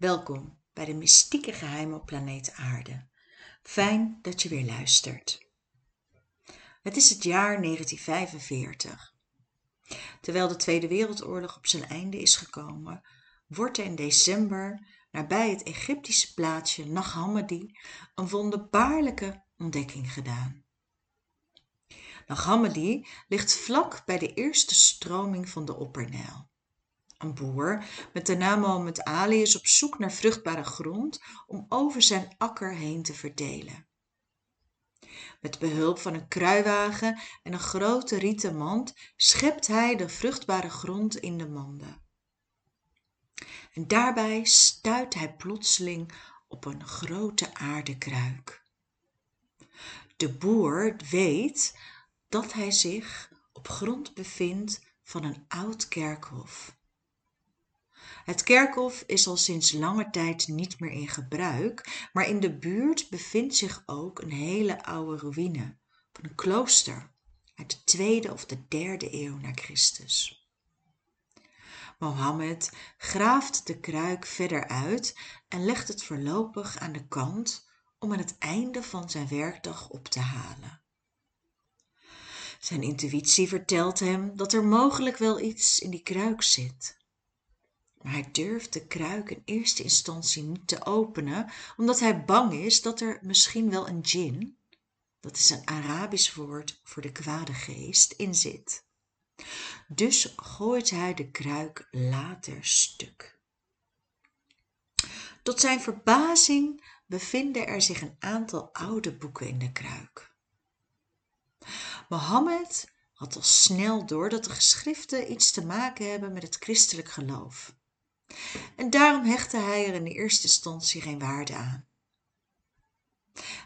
Welkom bij de mystieke geheimen op planeet Aarde. Fijn dat je weer luistert. Het is het jaar 1945. Terwijl de Tweede Wereldoorlog op zijn einde is gekomen, wordt er in december nabij het Egyptische plaatsje Nag Hammadi een wonderbaarlijke ontdekking gedaan. Nag Hammadi ligt vlak bij de eerste stroming van de Oppernijl. Een boer met de naam Mohammed Ali is op zoek naar vruchtbare grond om over zijn akker heen te verdelen. Met behulp van een kruiwagen en een grote rieten mand schept hij de vruchtbare grond in de manden. En daarbij stuit hij plotseling op een grote aardekruik. De boer weet dat hij zich op grond bevindt van een oud kerkhof. Het kerkhof is al sinds lange tijd niet meer in gebruik, maar in de buurt bevindt zich ook een hele oude ruïne van een klooster uit de tweede of de derde eeuw na Christus. Mohammed graaft de kruik verder uit en legt het voorlopig aan de kant om aan het einde van zijn werkdag op te halen. Zijn intuïtie vertelt hem dat er mogelijk wel iets in die kruik zit maar hij durft de kruik in eerste instantie niet te openen omdat hij bang is dat er misschien wel een djinn dat is een arabisch woord voor de kwade geest in zit. Dus gooit hij de kruik later stuk. Tot zijn verbazing bevinden er zich een aantal oude boeken in de kruik. Mohammed had al snel door dat de geschriften iets te maken hebben met het christelijk geloof en daarom hechtte hij er in de eerste instantie geen waarde aan.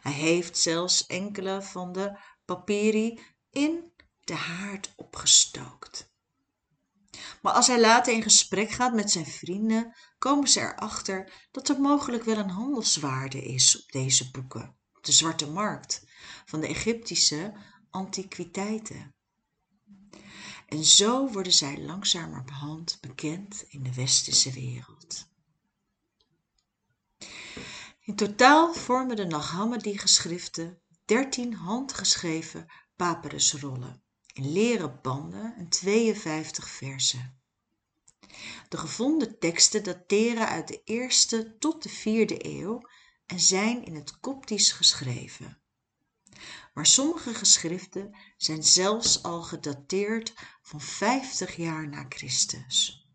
Hij heeft zelfs enkele van de papieri in de haard opgestookt. Maar als hij later in gesprek gaat met zijn vrienden komen ze erachter dat er mogelijk wel een handelswaarde is op deze boeken op de zwarte markt van de Egyptische antiquiteiten en zo worden zij langzamerhand bekend in de westerse wereld. In totaal vormen de Nag Hammadi-geschriften dertien handgeschreven papyrusrollen in leren banden en 52 verzen de gevonden teksten dateren uit de eerste tot de vierde eeuw en zijn in het koptisch geschreven maar sommige geschriften zijn zelfs al gedateerd van 50 jaar na Christus.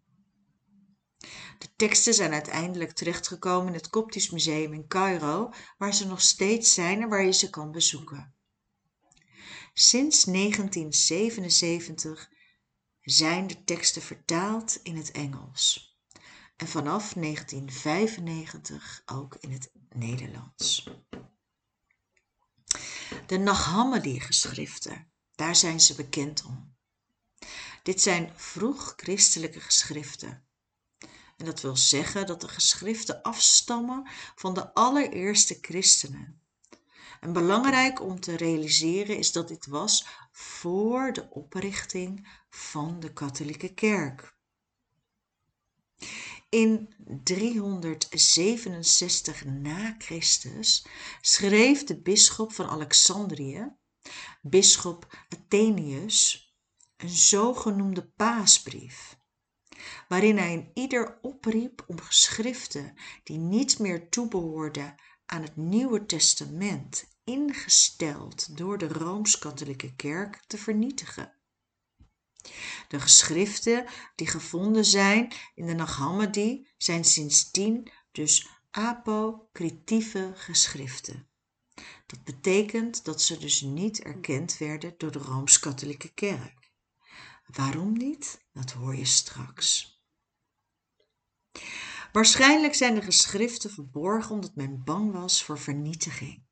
De teksten zijn uiteindelijk terechtgekomen in het Koptisch Museum in Cairo, waar ze nog steeds zijn en waar je ze kan bezoeken. Sinds 1977 zijn de teksten vertaald in het Engels en vanaf 1995 ook in het Nederlands de Nag geschriften daar zijn ze bekend om. Dit zijn vroeg christelijke geschriften. En dat wil zeggen dat de geschriften afstammen van de allereerste christenen. En belangrijk om te realiseren is dat dit was voor de oprichting van de katholieke kerk in 367 na Christus schreef de bisschop van Alexandrië, bisschop Athenius, een zogenoemde paasbrief, waarin hij ieder opriep om geschriften die niet meer toebehoorden aan het Nieuwe Testament, ingesteld door de Rooms-Katholieke Kerk, te vernietigen de geschriften die gevonden zijn in de Nag Hammadi zijn sindsdien dus apocryptieve geschriften. Dat betekent dat ze dus niet erkend werden door de Rooms-Katholieke Kerk. Waarom niet? Dat hoor je straks. Waarschijnlijk zijn de geschriften verborgen omdat men bang was voor vernietiging.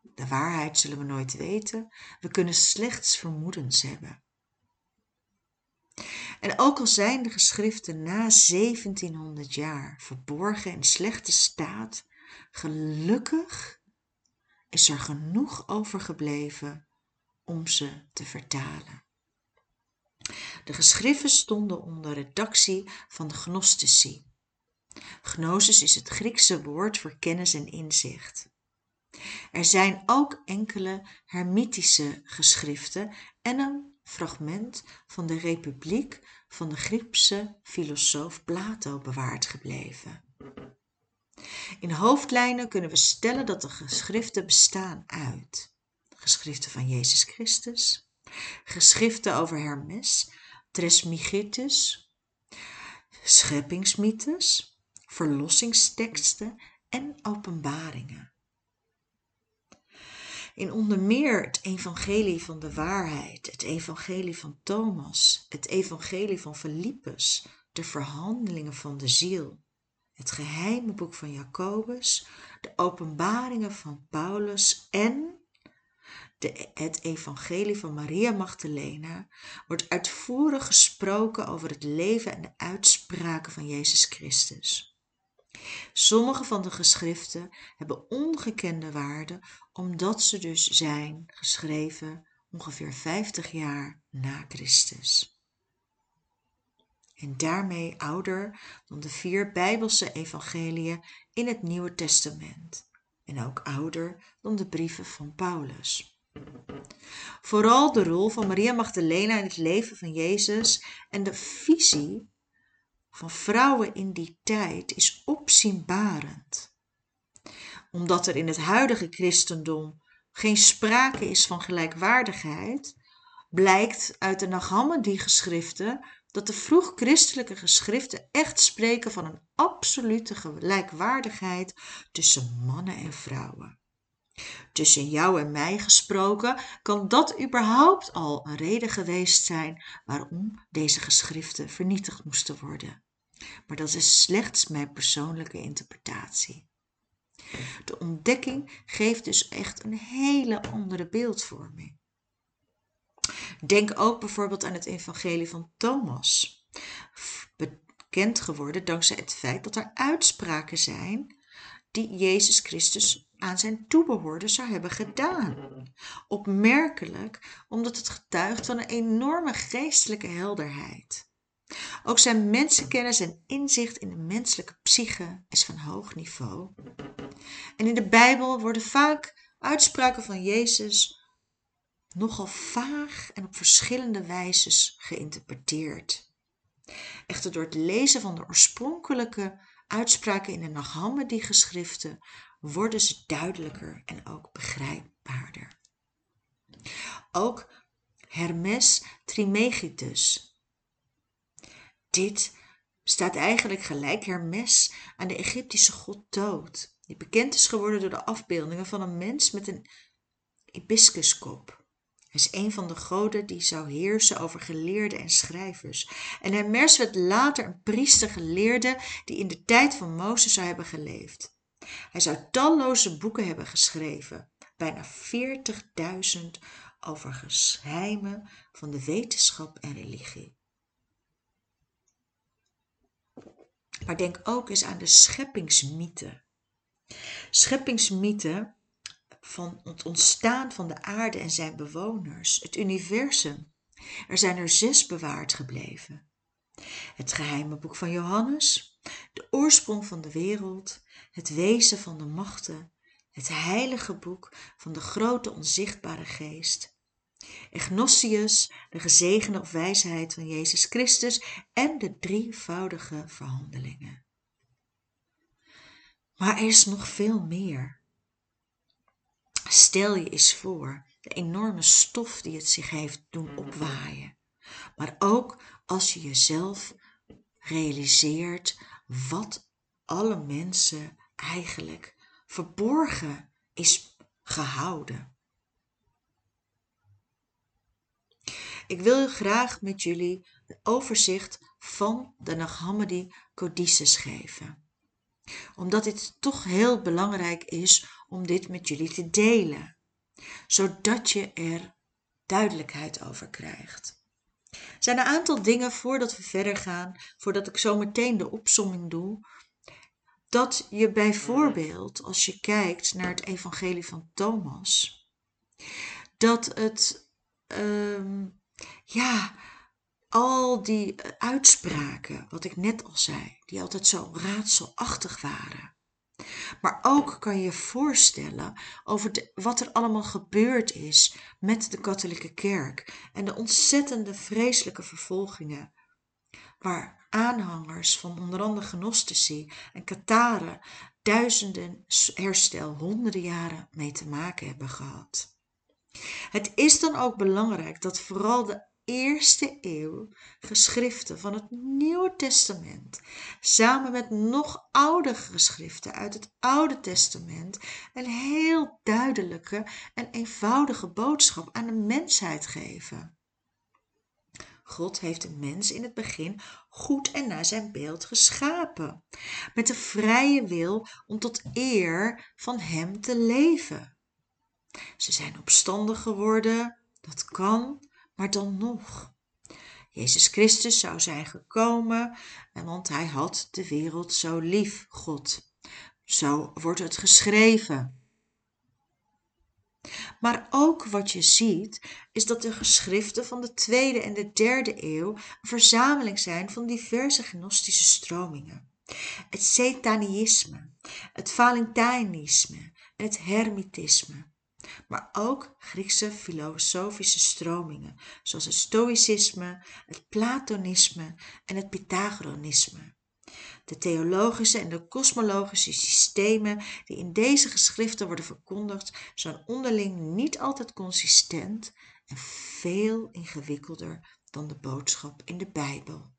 De waarheid zullen we nooit weten. We kunnen slechts vermoedens hebben en ook al zijn de geschriften na 1700 jaar verborgen in slechte staat gelukkig is er genoeg overgebleven om ze te vertalen de geschriften stonden onder redactie van de gnostici Gnosis is het Griekse woord voor kennis en inzicht. Er zijn ook enkele hermetische geschriften en een fragment van de Republiek van de Griekse filosoof Plato bewaard gebleven. In hoofdlijnen kunnen we stellen dat de geschriften bestaan uit geschriften van Jezus Christus, geschriften over Hermes, Trismegistus, scheppingsmythes, verlossingsteksten en openbaringen. In onder meer het evangelie van de waarheid, het evangelie van Thomas, het evangelie van Philippus, de verhandelingen van de ziel, het geheime boek van Jacobus, de openbaringen van Paulus en het evangelie van Maria Magdalena wordt uitvoerig gesproken over het leven en de uitspraken van Jezus Christus. Sommige van de geschriften hebben ongekende waarde omdat ze dus zijn geschreven ongeveer 50 jaar na Christus en daarmee ouder dan de vier Bijbelse evangeliën in het Nieuwe Testament en ook ouder dan de brieven van Paulus. Vooral de rol van Maria Magdalena in het leven van Jezus en de visie van vrouwen in die tijd is opzienbarend. Omdat er in het huidige christendom geen sprake is van gelijkwaardigheid, blijkt uit de Nag-Hammadi-geschriften dat de vroeg-christelijke geschriften echt spreken van een absolute gelijkwaardigheid tussen mannen en vrouwen. Tussen jou en mij gesproken kan dat überhaupt al een reden geweest zijn waarom deze geschriften vernietigd moesten worden. Maar dat is slechts mijn persoonlijke interpretatie. De ontdekking geeft dus echt een hele andere beeldvorming. Denk ook bijvoorbeeld aan het evangelie van Thomas. Bekend geworden dankzij het feit dat er uitspraken zijn die Jezus Christus aan zijn toebehoorden zou hebben gedaan. Opmerkelijk omdat het getuigt van een enorme geestelijke helderheid. Ook zijn mensenkennis en inzicht in de menselijke psyche is van hoog niveau. En in de Bijbel worden vaak uitspraken van Jezus nogal vaag en op verschillende wijzes geïnterpreteerd. Echter door het lezen van de oorspronkelijke uitspraken in de Nag die geschriften worden ze duidelijker en ook begrijpbaarder. Ook Hermes Trismegistus. Dit staat eigenlijk gelijk Hermes aan de Egyptische god Toot, die bekend is geworden door de afbeeldingen van een mens met een hibiscuskop is een van de goden die zou heersen over geleerden en schrijvers. En Hermes werd later een priester geleerde die in de tijd van Mozes zou hebben geleefd. Hij zou talloze boeken hebben geschreven, bijna 40.000 over geheimen van de wetenschap en religie. Maar denk ook eens aan de scheppingsmythe. Scheppingsmythe van het ontstaan van de aarde en zijn bewoners, het universum. Er zijn er zes bewaard gebleven. Het geheime boek van Johannes, de oorsprong van de wereld, het wezen van de machten, het heilige boek van de grote onzichtbare geest, Egnostius, de gezegende of wijsheid van Jezus Christus en de drievoudige verhandelingen. Maar er is nog veel meer. Stel je eens voor de enorme stof die het zich heeft doen opwaaien. Maar ook als je jezelf realiseert wat alle mensen eigenlijk verborgen is gehouden. Ik wil graag met jullie een overzicht van de Nag Hammadi codices geven omdat dit toch heel belangrijk is om dit met jullie te delen, zodat je er duidelijkheid over krijgt. Er zijn een aantal dingen voordat we verder gaan, voordat ik zo meteen de opsomming doe, dat je bijvoorbeeld, als je kijkt naar het evangelie van Thomas, dat het, um, ja, al die eh, uitspraken, wat ik net al zei, die altijd zo raadselachtig waren. Maar ook kan je voorstellen over wat er allemaal gebeurd is met de katholieke kerk en de ontzettende vreselijke vervolgingen waar aanhangers van onder andere gnostici en katharen duizenden herstel honderden jaren mee te maken hebben gehad. Het is dan ook belangrijk dat vooral de eerste eeuw geschriften van het Nieuwe Testament samen met nog oudere geschriften uit het Oude Testament een heel duidelijke en eenvoudige boodschap aan de mensheid geven. God heeft de mens in het begin goed en naar zijn beeld geschapen, met de vrije wil om tot eer van Hem te leven. Ze zijn opstandig geworden, dat kan, maar dan nog. Jezus Christus zou zijn gekomen, want hij had de wereld zo lief, God. Zo wordt het geschreven. Maar ook wat je ziet, is dat de geschriften van de tweede en de derde eeuw een verzameling zijn van diverse gnostische stromingen. Het Setanisme, het Valentijnisme en het Hermitisme. Maar ook Griekse filosofische stromingen, zoals het Stoïcisme, het Platonisme en het Pythagoreanisme. De theologische en de kosmologische systemen die in deze geschriften worden verkondigd, zijn onderling niet altijd consistent en veel ingewikkelder dan de boodschap in de Bijbel.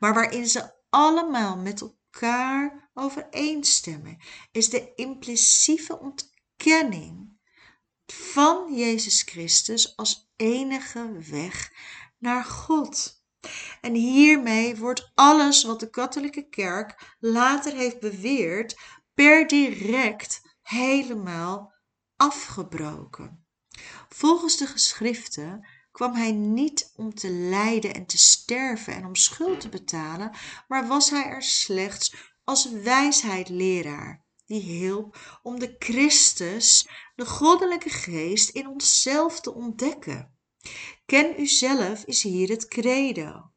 Maar waarin ze allemaal met elkaar overeenstemmen, is de impliciete ontkenning van Jezus Christus als enige weg naar God. En hiermee wordt alles wat de katholieke kerk later heeft beweerd per direct helemaal afgebroken. Volgens de geschriften kwam hij niet om te lijden en te sterven en om schuld te betalen, maar was hij er slechts als wijsheidleraar die hielp om de Christus, de goddelijke geest, in onszelf te ontdekken. Ken uzelf is hier het credo.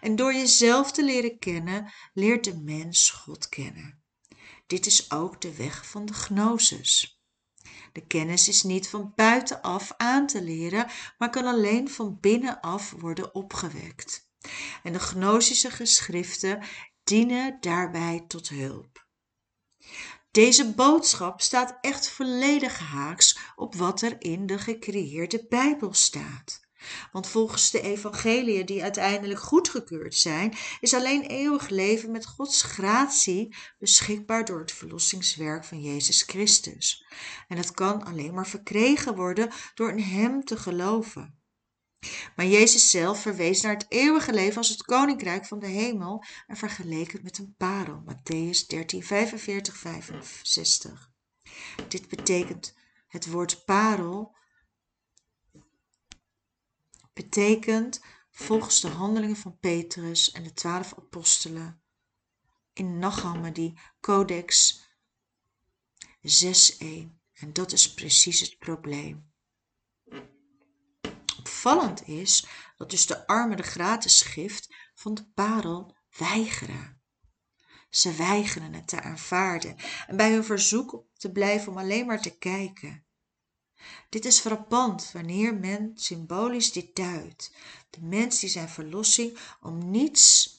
En door jezelf te leren kennen, leert de mens God kennen. Dit is ook de weg van de gnosis. De kennis is niet van buitenaf aan te leren, maar kan alleen van binnenaf worden opgewekt. En de gnosische geschriften dienen daarbij tot hulp. Deze boodschap staat echt volledig haaks op wat er in de gecreëerde Bijbel staat. Want volgens de evangeliën die uiteindelijk goedgekeurd zijn, is alleen eeuwig leven met Gods gratie beschikbaar door het verlossingswerk van Jezus Christus. En dat kan alleen maar verkregen worden door in Hem te geloven. Maar Jezus zelf verwees naar het eeuwige leven als het koninkrijk van de hemel en vergeleek het met een parel. Matthäus 13, 45, 65. Dit betekent het woord parel betekent volgens de handelingen van Petrus en de twaalf apostelen in Nag Codex 6.1. En dat is precies het probleem. Opvallend is dat dus de armen de gratis gift van de parel weigeren. Ze weigeren het te aanvaarden en bij hun verzoek te blijven om alleen maar te kijken. Dit is frappant wanneer men symbolisch dit duidt. De mens die zijn verlossing om niets,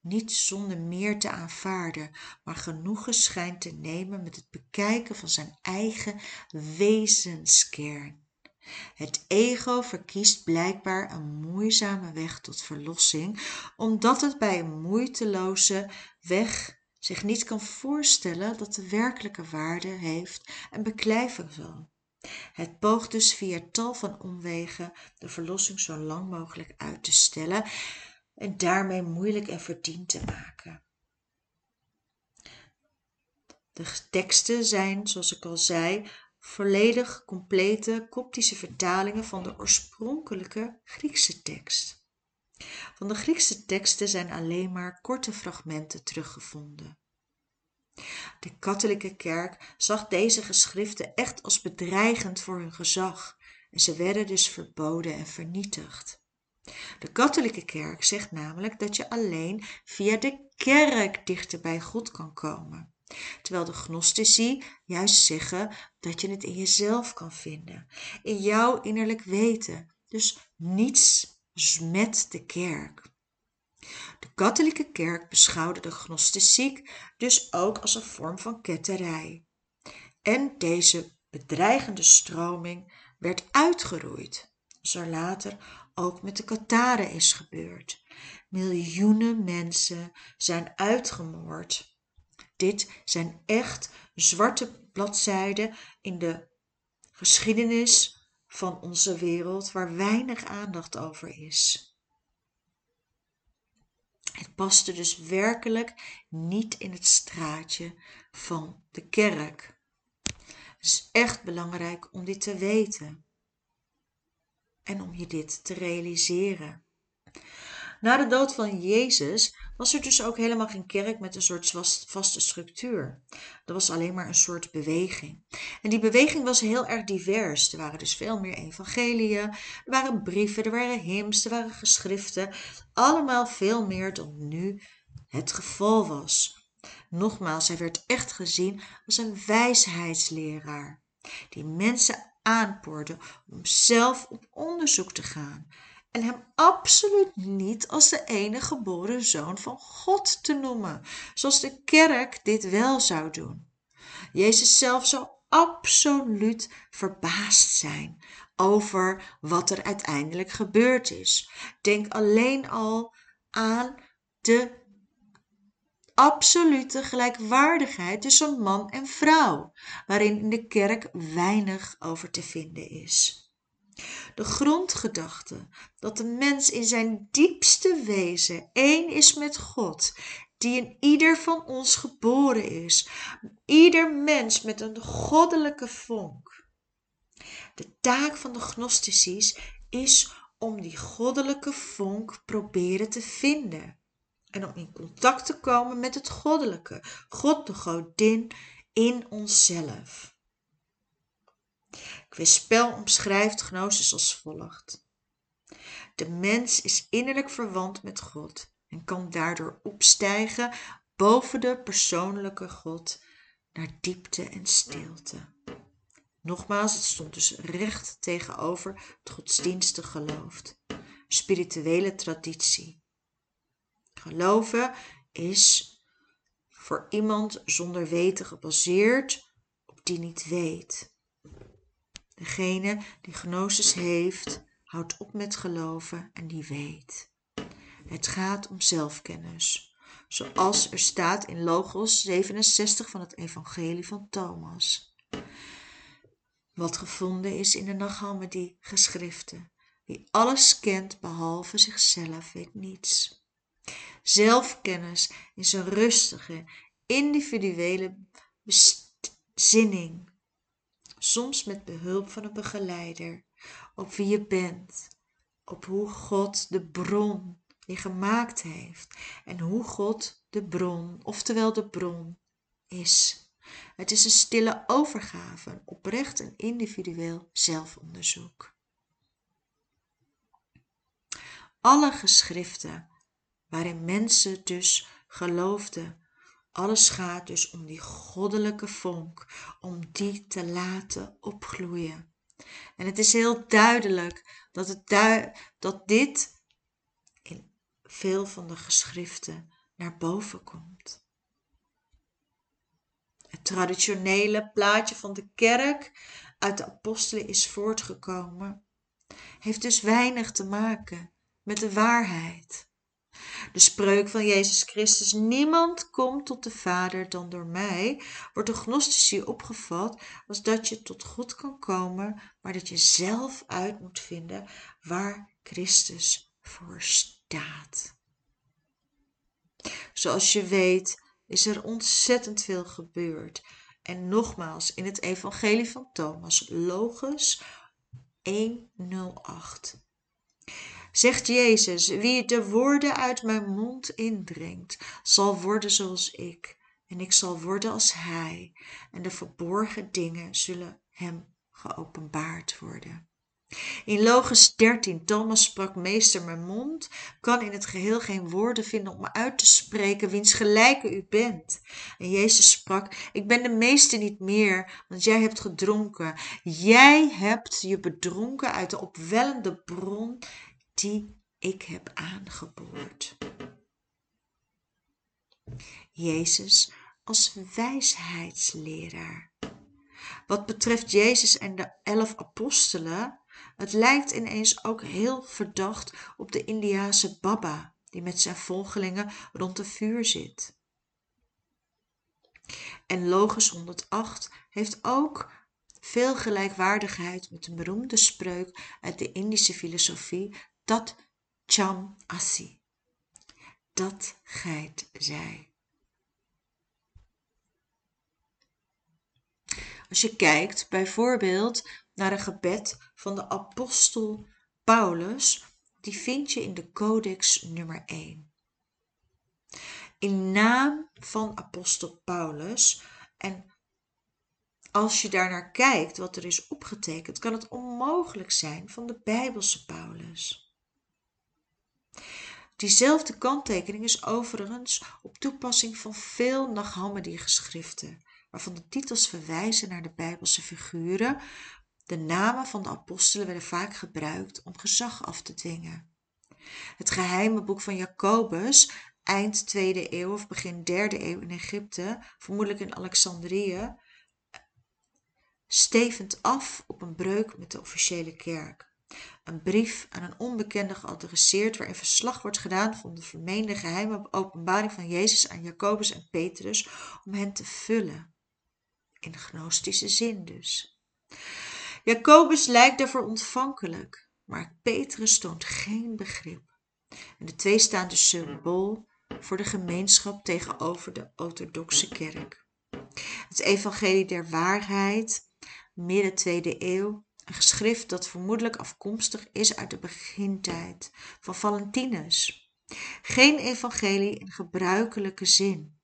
niet zonder meer te aanvaarden, maar genoegen schijnt te nemen met het bekijken van zijn eigen wezenskern. Het ego verkiest blijkbaar een moeizame weg tot verlossing, omdat het bij een moeiteloze weg zich niet kan voorstellen dat de werkelijke waarde heeft en beklijven zal. Het poogt dus via tal van omwegen de verlossing zo lang mogelijk uit te stellen en daarmee moeilijk en verdiend te maken. De teksten zijn, zoals ik al zei, volledig complete koptische vertalingen van de oorspronkelijke Griekse tekst. Van de Griekse teksten zijn alleen maar korte fragmenten teruggevonden. De katholieke kerk zag deze geschriften echt als bedreigend voor hun gezag en ze werden dus verboden en vernietigd. De katholieke kerk zegt namelijk dat je alleen via de kerk dichter bij God kan komen. Terwijl de gnostici juist zeggen dat je het in jezelf kan vinden, in jouw innerlijk weten. Dus niets met de kerk. De katholieke kerk beschouwde de gnostiek dus ook als een vorm van ketterij. En deze bedreigende stroming werd uitgeroeid, zoals er later ook met de Kataren is gebeurd. Miljoenen mensen zijn uitgemoord. Dit zijn echt zwarte bladzijden in de geschiedenis van onze wereld waar weinig aandacht over is. Het paste dus werkelijk niet in het straatje van de kerk. Het is echt belangrijk om dit te weten en om je dit te realiseren. Na de dood van Jezus was er dus ook helemaal geen kerk met een soort vaste structuur. Er was alleen maar een soort beweging. En die beweging was heel erg divers. Er waren dus veel meer evangeliën, er waren brieven, er waren hymns, er waren geschriften. Allemaal veel meer dan nu het geval was. Nogmaals, hij werd echt gezien als een wijsheidsleraar die mensen aanpoorde om zelf op onderzoek te gaan en hem absoluut niet als de enige geboren zoon van God te noemen, zoals de kerk dit wel zou doen. Jezus zelf zou absoluut verbaasd zijn over wat er uiteindelijk gebeurd is. Denk alleen al aan de absolute gelijkwaardigheid tussen man en vrouw, waarin in de kerk weinig over te vinden is. De grondgedachte dat de mens in zijn diepste wezen één is met God, die in ieder van ons geboren is, ieder mens met een goddelijke vonk. De taak van de gnostici is om die goddelijke vonk proberen te vinden en om in contact te komen met het goddelijke, God de godin in onszelf. Quispel omschrijft gnosis als volgt. De mens is innerlijk verwant met God en kan daardoor opstijgen boven de persoonlijke God naar diepte en stilte. Nogmaals, het stond dus recht tegenover het godsdienstig geloof, spirituele traditie. Geloven is voor iemand zonder weten gebaseerd op die niet weet. Degene die gnosis heeft, houdt op met geloven en die weet. Het gaat om zelfkennis, zoals er staat in Logos 67 van het Evangelie van Thomas. Wat gevonden is in de Nag geschriften. Wie alles kent behalve zichzelf weet niets. Zelfkennis is een rustige, individuele bezinning soms met behulp van een begeleider, op wie je bent, op hoe God de bron je gemaakt heeft en hoe God de bron, oftewel de bron, is. Het is een stille overgave, een oprecht en individueel zelfonderzoek. Alle geschriften waarin mensen dus geloofden alles gaat dus om die goddelijke vonk, om die te laten opgloeien. En het is heel duidelijk dat, het dat dit in veel van de geschriften naar boven komt. Het traditionele plaatje van de kerk uit de apostelen is voortgekomen, heeft dus weinig te maken met de waarheid. De spreuk van Jezus Christus, niemand komt tot de Vader dan door mij, wordt door gnostici opgevat als dat je tot God kan komen, maar dat je zelf uit moet vinden waar Christus voor staat. Zoals je weet is er ontzettend veel gebeurd. En nogmaals, in het evangelie van Thomas, Logos 108 zegt Jezus, wie de woorden uit mijn mond indringt, zal worden zoals ik, en ik zal worden als hij, en de verborgen dingen zullen hem geopenbaard worden. In Logus 13, Thomas sprak, meester, mijn mond kan in het geheel geen woorden vinden om uit te spreken wiens gelijke u bent. En Jezus sprak, ik ben de meester niet meer, want jij hebt gedronken. Jij hebt je bedronken uit de opwellende bron die ik heb aangeboord. Jezus als wijsheidsleraar. Wat betreft Jezus en de elf apostelen, het lijkt ineens ook heel verdacht op de Indiase Baba, die met zijn volgelingen rond het vuur zit. En Logos 108 heeft ook veel gelijkwaardigheid met een beroemde spreuk uit de Indische filosofie, dat cham asi. Dat geit zij. Als je kijkt bijvoorbeeld naar een gebed van de apostel Paulus, die vind je in de codex nummer 1. In naam van apostel Paulus en als je daar naar kijkt wat er is opgetekend, kan het onmogelijk zijn van de Bijbelse Paulus. Diezelfde kanttekening is overigens op toepassing van veel Nachhammadi-geschriften, waarvan de titels verwijzen naar de Bijbelse figuren. De namen van de apostelen werden vaak gebruikt om gezag af te dwingen. Het geheime boek van Jacobus, eind 2e eeuw of begin 3e eeuw in Egypte, vermoedelijk in Alexandrië, stevend af op een breuk met de officiële kerk. Een brief aan een onbekende geadresseerd waarin verslag wordt gedaan van de vermeende geheime openbaring van Jezus aan Jacobus en Petrus om hen te vullen in gnostische zin dus. Jacobus lijkt daarvoor ontvankelijk, maar Petrus toont geen begrip. En de twee staan dus symbool voor de gemeenschap tegenover de orthodoxe kerk. Het evangelie der waarheid, midden tweede eeuw, een geschrift dat vermoedelijk afkomstig is uit de begintijd van Valentinus. Geen evangelie in gebruikelijke zin,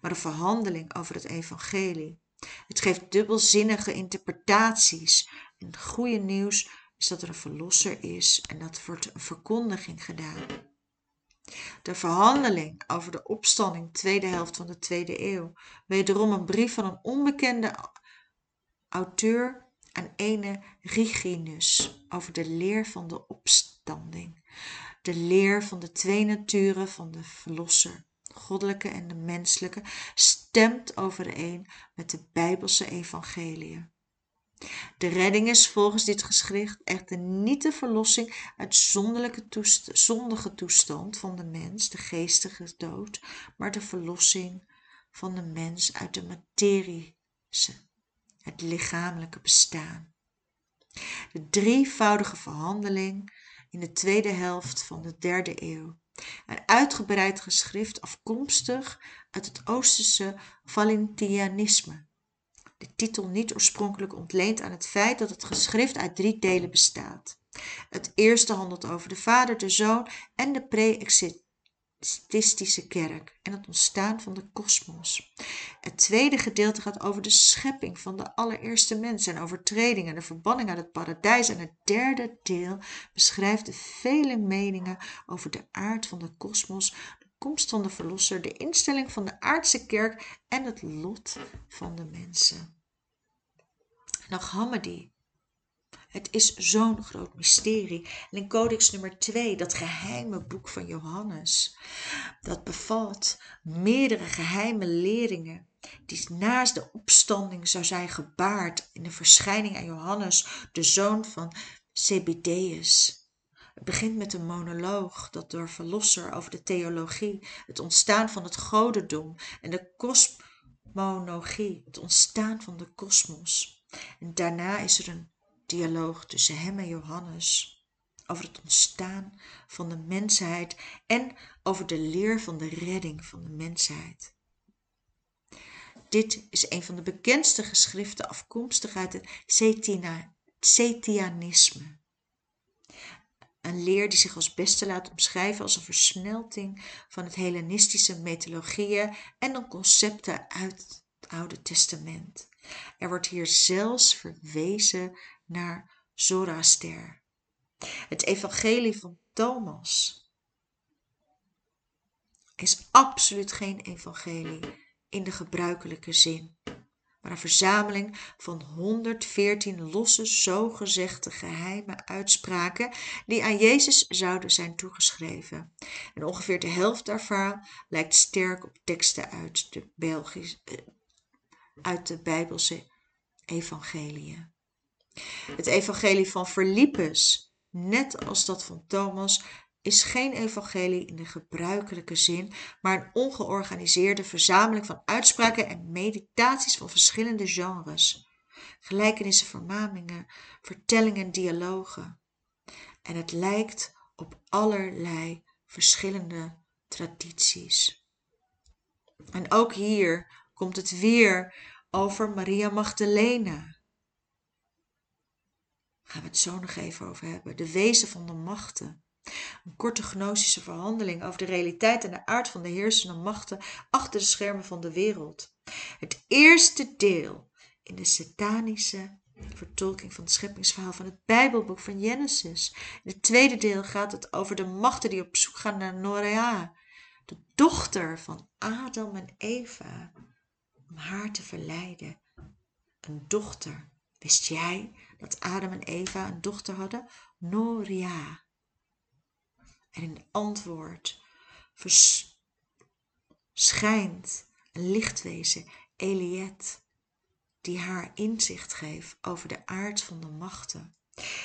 maar een verhandeling over het evangelie. Het geeft dubbelzinnige interpretaties. En het goede nieuws is dat er een verlosser is en dat wordt een verkondiging gedaan. De verhandeling over de opstanding tweede helft van de tweede eeuw, wederom een brief van een onbekende auteur aan ene Riginus over de leer van de opstanding, de leer van de twee naturen van de verlosser goddelijke en de menselijke, stemt overeen met de Bijbelse evangeliën. De redding is volgens dit geschrift echter niet de verlossing uit toest zondige toestand van de mens, de geestige dood, maar de verlossing van de mens uit de materie, het lichamelijke bestaan. De drievoudige verhandeling in de tweede helft van de derde eeuw een uitgebreid geschrift afkomstig uit het Oosterse Valentinianisme. De titel niet oorspronkelijk ontleend aan het feit dat het geschrift uit drie delen bestaat. Het eerste handelt over de Vader, de Zoon en de pre-exit Statistische kerk en het ontstaan van de kosmos. Het tweede gedeelte gaat over de schepping van de allereerste mens en overtredingen, de verbanning uit het paradijs. En het derde deel beschrijft de vele meningen over de aard van de kosmos, de komst van de verlosser, de instelling van de aardse kerk en het lot van de mensen. Nog Hammadi het is zo'n groot mysterie. En in Codex nummer 2, dat geheime boek van Johannes, dat bevat meerdere geheime leringen die naast de opstanding zou zijn gebaard in de verschijning aan Johannes, de zoon van Zebedeus. Het begint met een monoloog dat door Verlosser over de theologie, het ontstaan van het godendom en de kosmologie, het ontstaan van de kosmos. En daarna is er een dialoog tussen hem en Johannes over het ontstaan van de mensheid en over de leer van de redding van de mensheid. Dit is een van de bekendste geschriften afkomstig uit het Cetianisme. Een leer die zich als beste laat omschrijven als een versmelting van het Hellenistische mythologieën en de concepten uit het Oude Testament. Er wordt hier zelfs verwezen naar Zoroaster. Het evangelie van Thomas is absoluut geen evangelie in de gebruikelijke zin, maar een verzameling van 114 losse zogezegde geheime uitspraken die aan Jezus zouden zijn toegeschreven. En ongeveer de helft daarvan lijkt sterk op teksten uit de, Belgisch, eh, uit de Bijbelse evangeliën. Het evangelie van Verlippus, net als dat van Thomas, is geen evangelie in de gebruikelijke zin, maar een ongeorganiseerde verzameling van uitspraken en meditaties van verschillende genres. Gelijkenissen, vermaningen, vertellingen, dialogen. En het lijkt op allerlei verschillende tradities. En ook hier komt het weer over Maria Magdalena gaan we het zo nog even over hebben. De wezen van de machten. Een korte gnostische verhandeling over de realiteit en de aard van de heersende machten achter de schermen van de wereld. Het eerste deel in de satanische vertolking van het scheppingsverhaal van het Bijbelboek van Genesis. In het tweede deel gaat het over de machten die op zoek gaan naar Norea, de dochter van Adam en Eva, om haar te verleiden. Een dochter. Wist jij dat Adam en Eva een dochter hadden? Noria. En in antwoord verschijnt een lichtwezen, Eliet, die haar inzicht geeft over de aard van de machten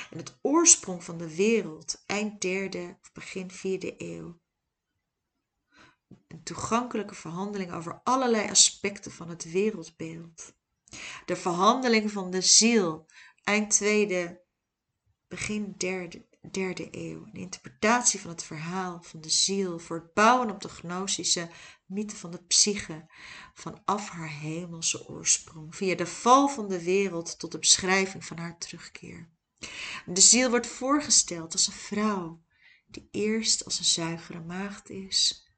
en het oorsprong van de wereld, eind derde of begin vierde eeuw. Een toegankelijke verhandeling over allerlei aspecten van het wereldbeeld. De verhandeling van de ziel, eind tweede, begin derde, derde eeuw. Een interpretatie van het verhaal van de ziel. Voor het bouwen op de gnostische mythe van de psyche, vanaf haar hemelse oorsprong, via de val van de wereld tot de beschrijving van haar terugkeer. De ziel wordt voorgesteld als een vrouw die eerst als een zuivere maagd is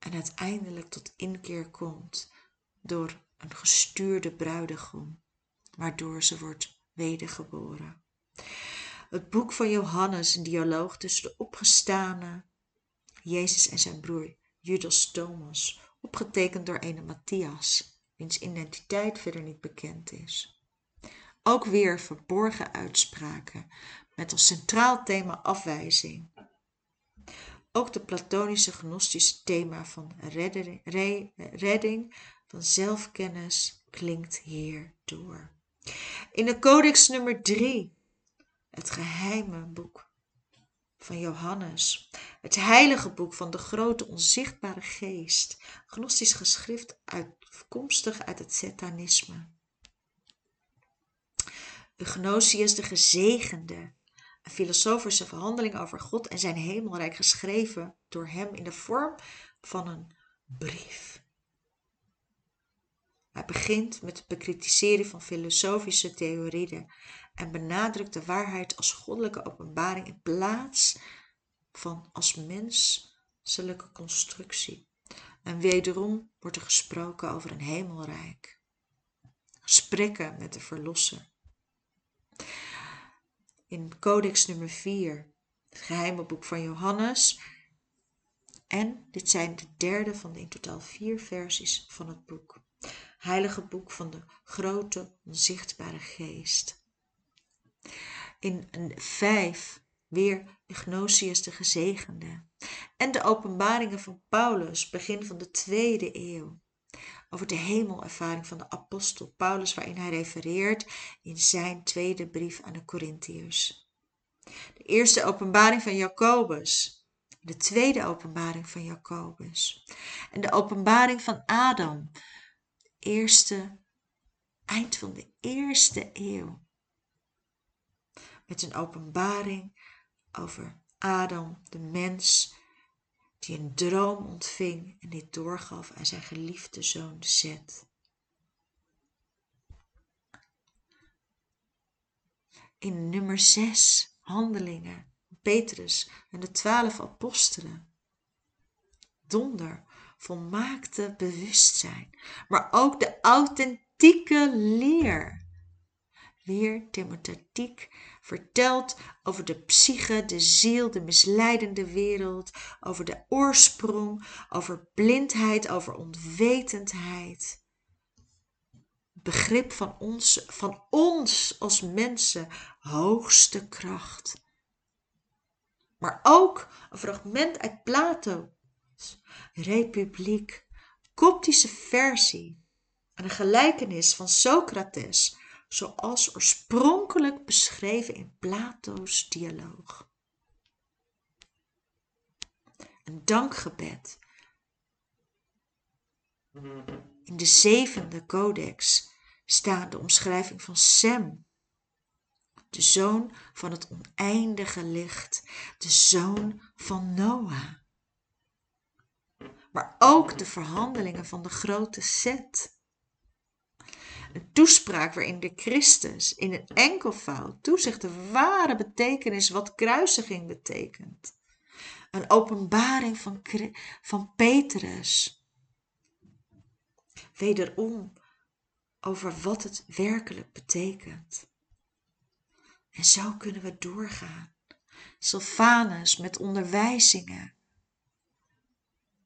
en uiteindelijk tot inkeer komt door een gestuurde bruidegom, waardoor ze wordt wedergeboren. Het boek van Johannes, een dialoog tussen de opgestane Jezus en zijn broer Judas Thomas, opgetekend door een Matthias, wiens identiteit verder niet bekend is. Ook weer verborgen uitspraken met als centraal thema afwijzing. Ook de platonische gnostische thema van redding, redding van zelfkennis klinkt hier door. In de codex nummer 3, het geheime boek van Johannes, het heilige boek van de grote onzichtbare geest, gnostisch geschrift afkomstig uit het satanisme. Eugnostius de gezegende, filosofische verhandeling over God en zijn hemelrijk geschreven door hem in de vorm van een brief. Hij begint met het bekritiseren van filosofische theorieën en benadrukt de waarheid als goddelijke openbaring in plaats van als menselijke constructie. En wederom wordt er gesproken over een hemelrijk. Gesprekken met de Verlosser. In Codex nummer 4, het geheime boek van Johannes. En dit zijn de derde van de in totaal vier versies van het boek heilige boek van de grote onzichtbare geest. In een vijf weer Ignatius de gezegende en de openbaringen van Paulus, begin van de tweede eeuw, over de hemelervaring van de apostel Paulus, waarin hij refereert in zijn tweede brief aan de Corinthiërs. De eerste openbaring van Jacobus, de tweede openbaring van Jacobus en de openbaring van Adam, eerste, eind van de eerste eeuw. Met een openbaring over Adam, de mens, die een droom ontving en dit doorgaf aan zijn geliefde zoon Zet. In nummer 6, Handelingen, Petrus en de twaalf apostelen. Donder volmaakte bewustzijn, maar ook de authentieke leer. weer thematiek vertelt over de psyche, de ziel, de misleidende wereld, over de oorsprong, over blindheid, over onwetendheid. Begrip van ons, van ons als mensen, hoogste kracht. Maar ook een fragment uit Plato's Republiek, koptische versie en een gelijkenis van Socrates zoals oorspronkelijk beschreven in Plato's dialoog. Een dankgebed. In de zevende codex staat de omschrijving van Sem, de zoon van het oneindige licht, de zoon van Noah. Maar ook de verhandelingen van de grote Set een toespraak waarin de Christus in een enkelvoud toezegt de ware betekenis wat kruisiging betekent. Een openbaring van, van Petrus. Wederom over wat het werkelijk betekent. En zo kunnen we doorgaan. Sylvanus met onderwijzingen.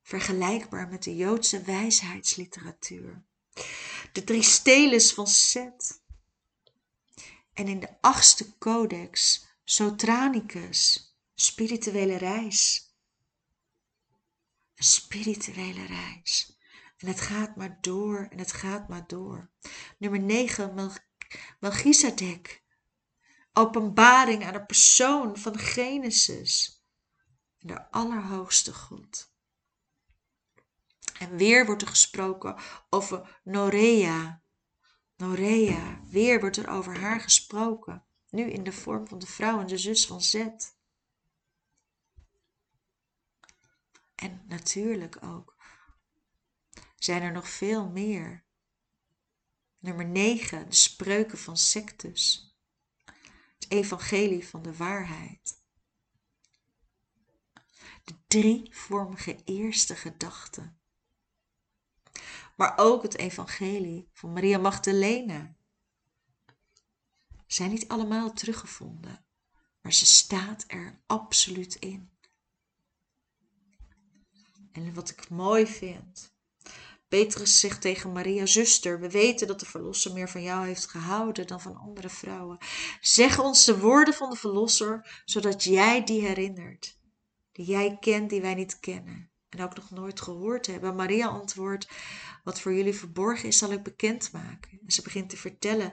Vergelijkbaar met de Joodse wijsheidsliteratuur de drie steles van Set. En in de achtste codex, Sotranicus, spirituele reis. Een spirituele reis. En het gaat maar door en het gaat maar door. Nummer 9, Mel Melchizedek. Openbaring aan de persoon van Genesis. En de Allerhoogste God. En weer wordt er gesproken over Norea. Norea, weer wordt er over haar gesproken. Nu in de vorm van de vrouw en de zus van Zet. En natuurlijk ook zijn er nog veel meer. Nummer 9, de spreuken van Sectus. Het evangelie van de waarheid. De drievormige eerste gedachten maar ook het evangelie van Maria Magdalena. Zijn niet allemaal teruggevonden, maar ze staat er absoluut in. En wat ik mooi vind, Petrus zegt tegen Maria, zuster, we weten dat de Verlosser meer van jou heeft gehouden dan van andere vrouwen. Zeg ons de woorden van de Verlosser, zodat jij die herinnert, die jij kent, die wij niet kennen en ook nog nooit gehoord hebben. Maria antwoordt, wat voor jullie verborgen is, zal ik bekendmaken. En ze begint te vertellen,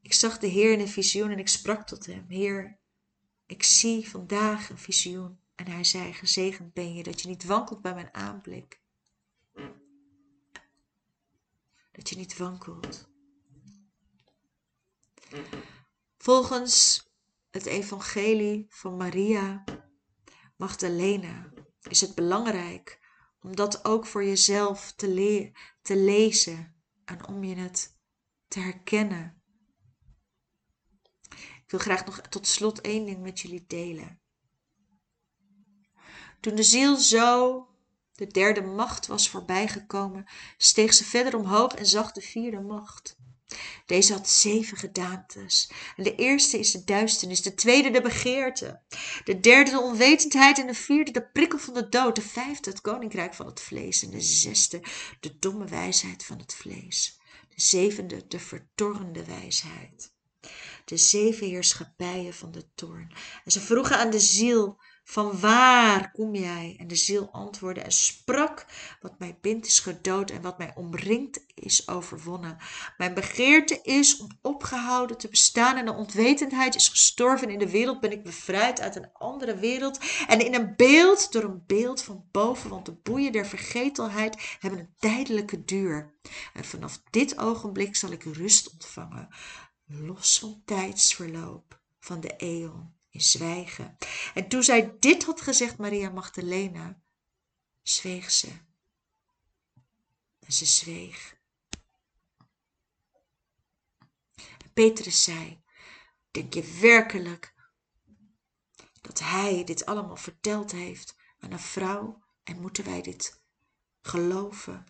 ik zag de Heer in een visioen en ik sprak tot hem, Heer, ik zie vandaag een visioen. En hij zei, gezegend ben je dat je niet wankelt bij mijn aanblik. Dat je niet wankelt. Volgens het evangelie van Maria Magdalena is het belangrijk om dat ook voor jezelf te, le te lezen en om je het te herkennen. Ik wil graag nog tot slot één ding met jullie delen. Toen de ziel zo de derde macht was voorbijgekomen, steeg ze verder omhoog en zag de vierde macht. Deze had zeven gedaantes. En de eerste is de duisternis, de tweede de begeerte, de derde de onwetendheid en de vierde de prikkel van de dood, de vijfde het koninkrijk van het vlees en de zesde de domme wijsheid van het vlees, de zevende de vertorrende wijsheid. De zeven heerschappijen van de toorn. En ze vroegen aan de ziel van waar kom jij? En de ziel antwoordde en sprak, wat mij bindt is gedood en wat mij omringt is overwonnen. Mijn begeerte is om opgehouden te bestaan en de onwetendheid is gestorven. In de wereld ben ik bevrijd uit een andere wereld en in een beeld door een beeld van boven, want de boeien der vergetelheid hebben een tijdelijke duur. En vanaf dit ogenblik zal ik rust ontvangen, los van tijdsverloop van de eeuw in zwijgen. En toen zij dit had gezegd, Maria Magdalena, zweeg ze. En ze zweeg. Petrus zei, denk je werkelijk dat hij dit allemaal verteld heeft aan een vrouw en moeten wij dit geloven?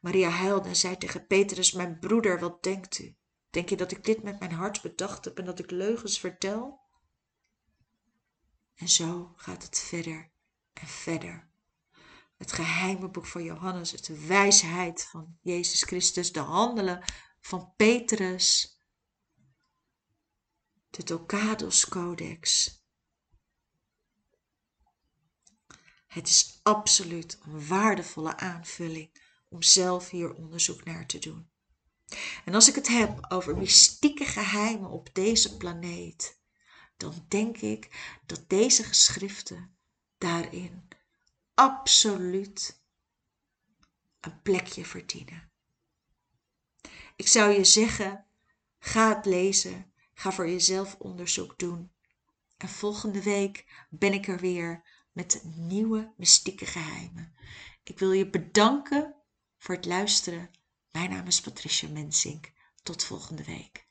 Maria huilde en zei tegen Petrus, mijn broeder, wat denkt u? Denk je dat ik dit met mijn hart bedacht heb en dat ik leugens vertel? En zo gaat het verder en verder. Het geheime boek van Johannes, het wijsheid van Jezus Christus, de handelen van Petrus, de Tocados Codex. Het is absoluut een waardevolle aanvulling om zelf hier onderzoek naar te doen. En als ik het heb over mystieke geheimen op deze planeet, dan denk ik dat deze geschriften daarin absoluut een plekje verdienen. Ik zou je zeggen, ga het lezen, ga voor jezelf onderzoek doen. En volgende week ben ik er weer met nieuwe mystieke geheimen. Ik wil je bedanken voor het luisteren. Mijn naam is Patricia Mensink. Tot volgende week.